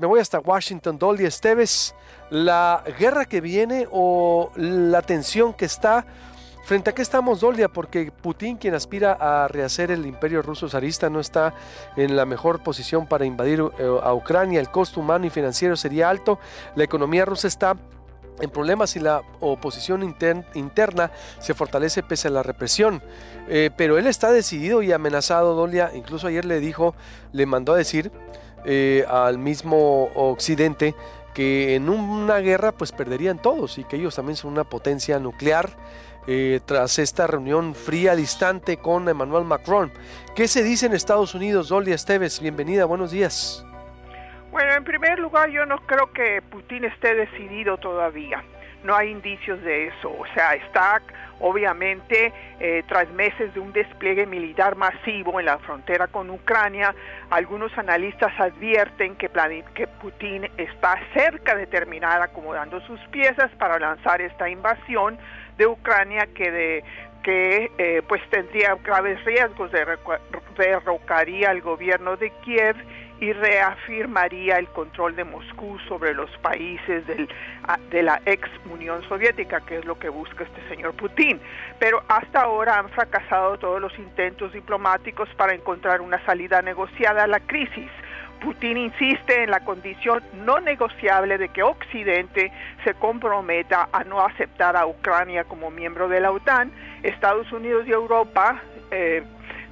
me voy hasta Washington, Dolly Esteves. La guerra que viene o la tensión que está ¿Frente a qué estamos, Dolia? Porque Putin, quien aspira a rehacer el imperio ruso zarista, no está en la mejor posición para invadir eh, a Ucrania. El costo humano y financiero sería alto. La economía rusa está en problemas y la oposición interna se fortalece pese a la represión. Eh, pero él está decidido y amenazado, Dolia. Incluso ayer le dijo, le mandó a decir eh, al mismo Occidente que en una guerra pues perderían todos y que ellos también son una potencia nuclear eh, tras esta reunión fría, distante con Emmanuel Macron. ¿Qué se dice en Estados Unidos? Dolly Esteves, bienvenida, buenos días. Bueno, en primer lugar, yo no creo que Putin esté decidido todavía. No hay indicios de eso. O sea, está obviamente eh, tras meses de un despliegue militar masivo en la frontera con Ucrania. Algunos analistas advierten que, Putin está cerca de terminar acomodando sus piezas para lanzar esta invasión de Ucrania que de que eh, pues tendría graves riesgos de derrocaría al gobierno de Kiev y reafirmaría el control de Moscú sobre los países del, de la ex Unión Soviética, que es lo que busca este señor Putin. Pero hasta ahora han fracasado todos los intentos diplomáticos para encontrar una salida negociada a la crisis. Putin insiste en la condición no negociable de que Occidente se comprometa a no aceptar a Ucrania como miembro de la OTAN. Estados Unidos y Europa eh,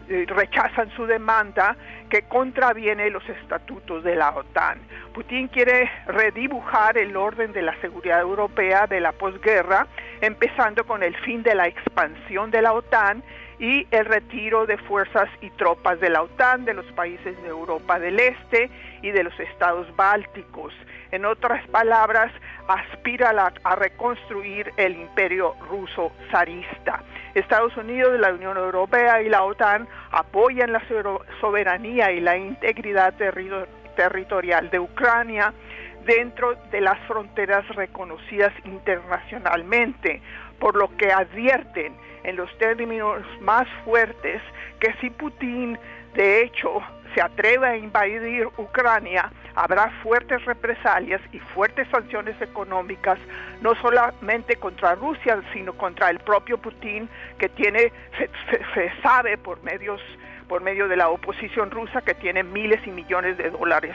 rechazan su demanda que contraviene los estatutos de la OTAN. Putin quiere redibujar el orden de la seguridad europea de la posguerra, empezando con el fin de la expansión de la OTAN y el retiro de fuerzas y tropas de la OTAN de los países de Europa del Este y de los estados bálticos. En otras palabras, aspira a, reconstruir el imperio ruso zarista. Estados Unidos, la Unión Europea y la OTAN apoyan la soberanía y la integridad territorial de Ucrania dentro de las fronteras reconocidas internacionalmente, por lo que advierten en los términos más fuertes que si Putin de hecho se atreve a invadir Ucrania, habrá fuertes represalias y fuertes sanciones económicas, no solamente contra Rusia, sino contra el propio Putin, que tiene, se, sabe por medios por medio de la oposición rusa que tiene miles y millones de dólares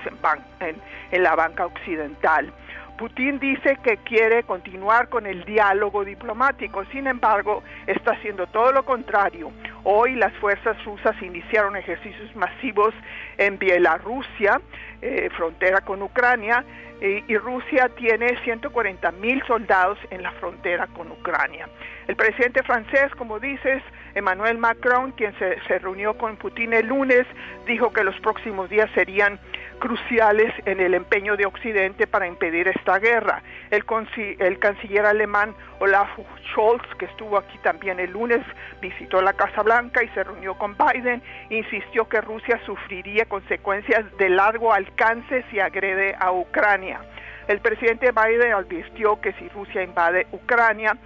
en, en la banca occidental. Putin dice que quiere continuar con el diálogo diplomático, sin embargo, está haciendo todo lo contrario. Hoy las fuerzas rusas iniciaron ejercicios masivos en Bielorrusia, eh, frontera con Ucrania, y Rusia tiene 140 mil soldados en la frontera con Ucrania. El presidente francés, como dices, Emmanuel Macron, quien se, reunió con Putin el lunes, dijo que los próximos días serían cruciales en el empeño de Occidente para impedir esta guerra. El, el, canciller alemán Olaf Scholz, que estuvo aquí también el lunes, visitó la Casa Blanca y se reunió con Biden, insistió que Rusia sufriría consecuencias de largo alcance si agrede a Ucrania. El presidente Biden advirtió que si Rusia invade Ucrania,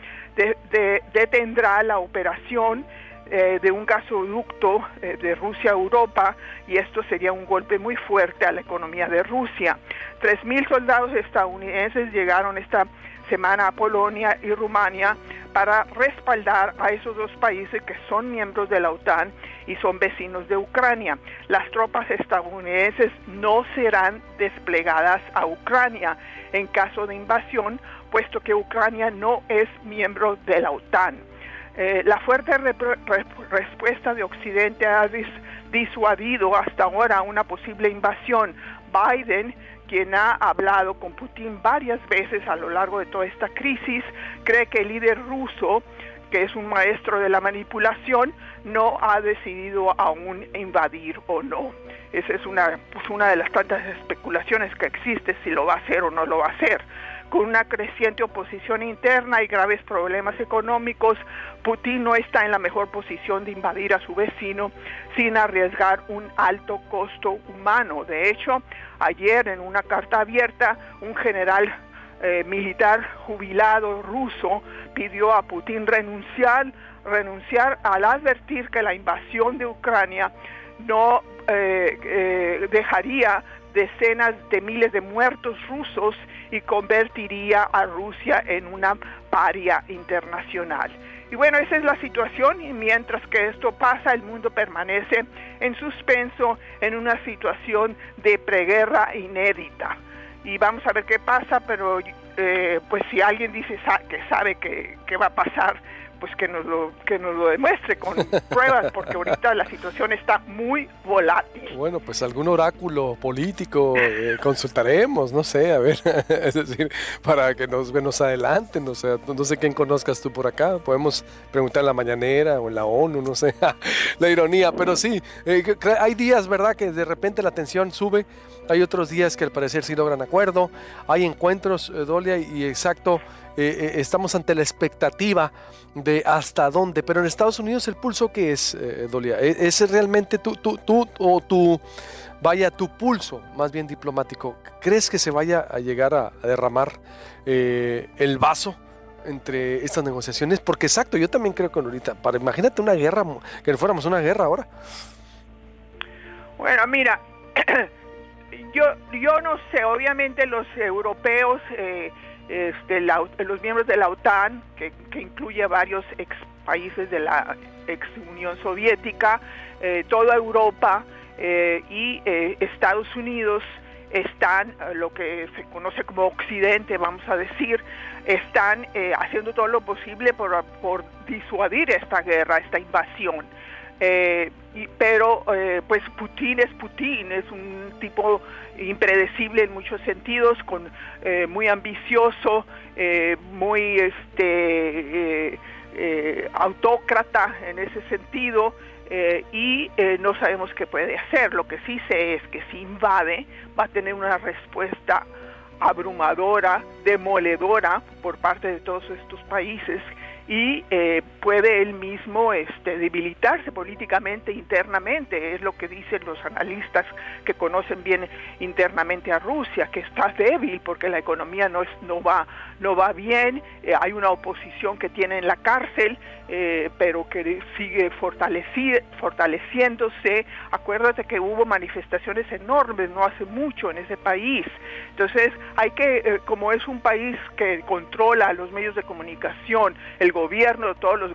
detendrá la operación eh, de un gasoducto eh, de Rusia a Europa y esto sería un golpe muy fuerte a la economía de Rusia. Tres mil soldados estadounidenses llegaron esta semana a Polonia y Rumania para respaldar a esos dos países que son miembros de la OTAN y son vecinos de Ucrania. Las tropas estadounidenses no serán desplegadas a Ucrania en caso de invasión, puesto que Ucrania no es miembro de la OTAN. Eh, la fuerte respuesta de Occidente ha disuadido hasta ahora una posible invasión. Biden, quien ha hablado con Putin varias veces a lo largo de toda esta crisis, cree que el líder ruso, que es un maestro de la manipulación, no ha decidido aún invadir o no. Esa es una, pues una de las tantas especulaciones que existe si lo va a hacer o no lo va a hacer con una creciente oposición interna y graves problemas económicos, Putin no está en la mejor posición de invadir a su vecino sin arriesgar un alto costo humano. De hecho, ayer en una carta abierta, un general eh, militar jubilado ruso pidió a Putin renunciar, renunciar al advertir que la invasión de Ucrania no, eh, eh, dejaría decenas de miles de muertos rusos y convertiría a Rusia en una paria internacional. Y bueno, esa es la situación y mientras que esto pasa, el mundo permanece en suspenso en una situación de preguerra inédita. Y vamos a ver qué pasa, pero eh, pues si alguien dice que sabe que va a pasar, pues que nos lo que nos lo demuestre con pruebas porque ahorita la situación está muy volátil. Bueno pues algún oráculo político eh, consultaremos no sé a ver es decir para que nos nos adelanten no sé no sé quién conozcas tú por acá podemos preguntar en la mañanera o en la ONU no sé la ironía pero sí eh, hay días verdad que de repente la tensión sube hay otros días que al parecer sí logran acuerdo hay encuentros eh, Dolia y exacto eh, estamos ante la expectativa de hasta dónde, pero en Estados Unidos el pulso que es, eh, Dolia, ¿E-, ¿es realmente tú, tú, tú o tu, vaya, tu pulso más bien diplomático? ¿Crees que se vaya a llegar a, derramar el vaso? entre estas negociaciones, porque exacto, yo también creo que ahorita, para imagínate una guerra, que fuéramos una guerra ahora. Bueno, mira, yo, yo no sé, obviamente los europeos eh, este, los miembros de la OTAN, que, incluye a varios ex países de la ex Unión Soviética, eh, toda Europa eh, y eh, Estados Unidos están, lo que se conoce como Occidente, vamos a decir, están haciendo todo lo posible por, por disuadir esta guerra, esta invasión. Eh, pero eh, pues Putin es Putin, es un tipo impredecible en muchos sentidos, con eh, muy ambicioso, muy este autócrata en ese sentido. y no sabemos qué puede hacer. Lo que sí sé es que si invade va a tener una respuesta abrumadora, demoledora por parte de todos estos países y eh, puede él mismo este, debilitarse políticamente internamente, es lo que dicen los analistas que conocen bien internamente a Rusia, que está débil porque la economía no, es, no, va, no va bien, eh, hay una oposición que tiene en la cárcel, eh, pero que sigue fortaleciéndose. Acuérdate que hubo manifestaciones enormes no hace mucho en ese país. Entonces hay que, como es un país que controla los medios de comunicación, el gobierno, todos los,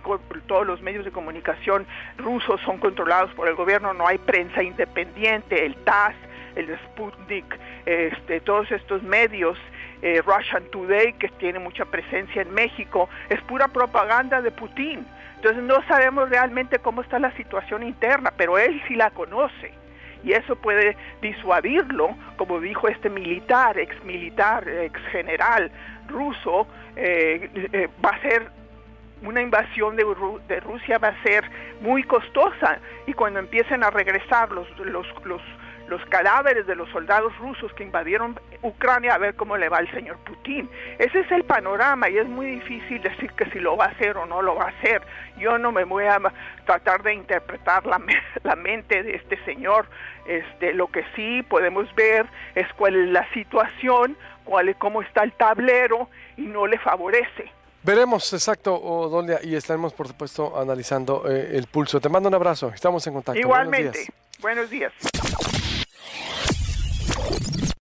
todos los medios de comunicación rusos son controlados por el gobierno, no hay prensa independiente, el TAS, el Sputnik, este, todos estos medios, eh, Russian Today, que tiene mucha presencia en México, es pura propaganda de Putin. Entonces no sabemos realmente cómo está la situación interna, pero él sí la conoce. Y eso puede disuadirlo, como dijo este militar, ex militar, ex general ruso, eh, eh, va a ser una invasión de, Rusia va a ser muy costosa y cuando empiecen a regresar los, los, los, los cadáveres de los soldados rusos que invadieron Ucrania a ver cómo le va al señor Putin. Ese es el panorama y es muy difícil decir que si lo va a hacer o no lo va a hacer. Yo no me voy a tratar de interpretar la, la mente de este señor. Este, lo que sí podemos ver es cuál es la situación, cuál es, cómo está el tablero y no le favorece. Veremos, exacto, Odolia, y estaremos, por supuesto, analizando eh, el pulso. Te mando un abrazo, estamos en contacto. Igualmente, buenos días. Buenos días.